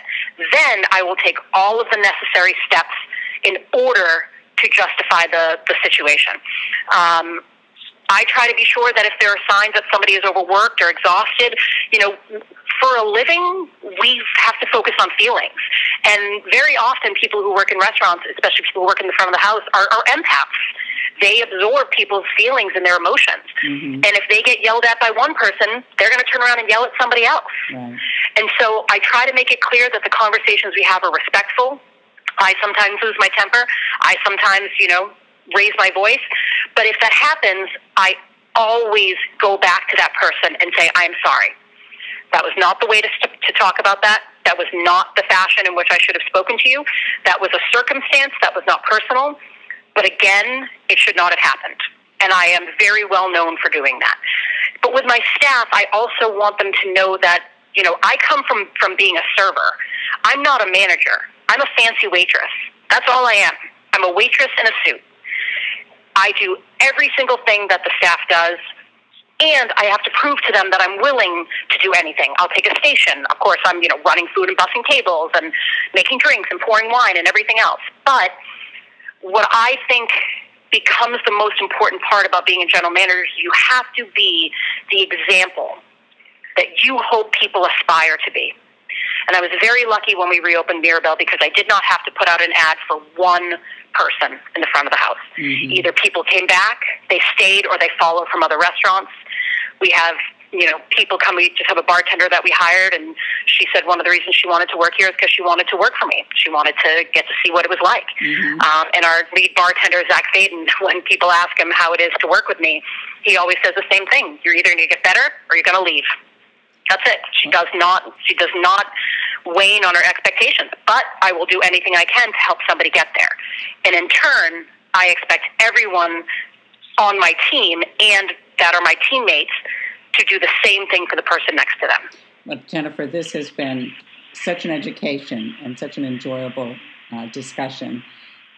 Then I will take all of the necessary steps in order to justify the, the situation. Um, I try to be sure that if there are signs that somebody is overworked or exhausted, you know, for a living, we have to focus on feelings. And very often, people who work in restaurants, especially people who work in the front of the house, are, are empaths. They absorb people's feelings and their emotions. Mm-hmm. And if they get yelled at by one person, they're going to turn around and yell at somebody else. Right. And so I try to make it clear that the conversations we have are respectful. I sometimes lose my temper. I sometimes, you know, raise my voice. But if that happens, I always go back to that person and say, I'm sorry. That was not the way to, to talk about that. That was not the fashion in which I should have spoken to you. That was a circumstance. That was not personal. But again, it should not have happened. And I am very well known for doing that. But with my staff, I also want them to know that, you know, I come from, from being a server. I'm not a manager. I'm a fancy waitress. That's all I am. I'm a waitress in a suit. I do every single thing that the staff does and I have to prove to them that I'm willing to do anything. I'll take a station. Of course, I'm, you know, running food and bussing tables and making drinks and pouring wine and everything else. But what I think becomes the most important part about being a general manager is you have to be the example that you hope people aspire to be. And I was very lucky when we reopened Mirabelle because I did not have to put out an ad for one person in the front of the house. Mm-hmm. Either people came back, they stayed, or they followed from other restaurants. We have you know, people come. We just have a bartender that we hired, and she said one of the reasons she wanted to work here is because she wanted to work for me. She wanted to get to see what it was like. Mm-hmm. Um, and our lead bartender, Zach Faden, when people ask him how it is to work with me, he always says the same thing: you're either going to get better or you're going to leave. That's it. She does not. She does not wane on her expectations. But I will do anything I can to help somebody get there. And in turn, I expect everyone on my team and that are my teammates to do the same thing for the person next to them. But Jennifer, this has been such an education and such an enjoyable uh, discussion.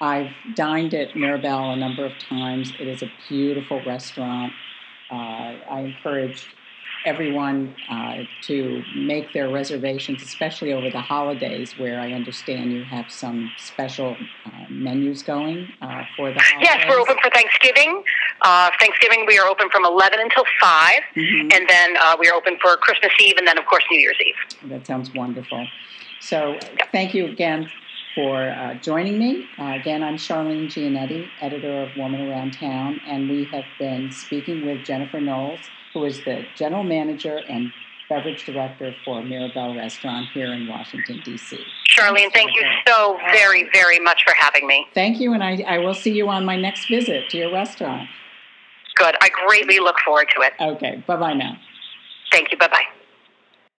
I've dined at Mirabelle a number of times. It is a beautiful restaurant. Uh, I encourage everyone uh, to make their reservations, especially over the holidays, where I understand you have some special uh, menus going uh, for the holidays. Yes, we're open for Thanksgiving. Uh, Thanksgiving, we are open from 11 until 5, mm-hmm. and then uh, we are open for Christmas Eve, and then, of course, New Year's Eve. That sounds wonderful. So, thank you again for uh, joining me. Uh, again, I'm Charlene Giannetti, editor of Woman Around Town, and we have been speaking with Jennifer Knowles who is the general manager and beverage director for Mirabelle Restaurant here in Washington, D.C. Charlene, thank you so very, very much for having me. Thank you, and I, I will see you on my next visit to your restaurant. Good. I greatly look forward to it. Okay. Bye bye now. Thank you. Bye bye.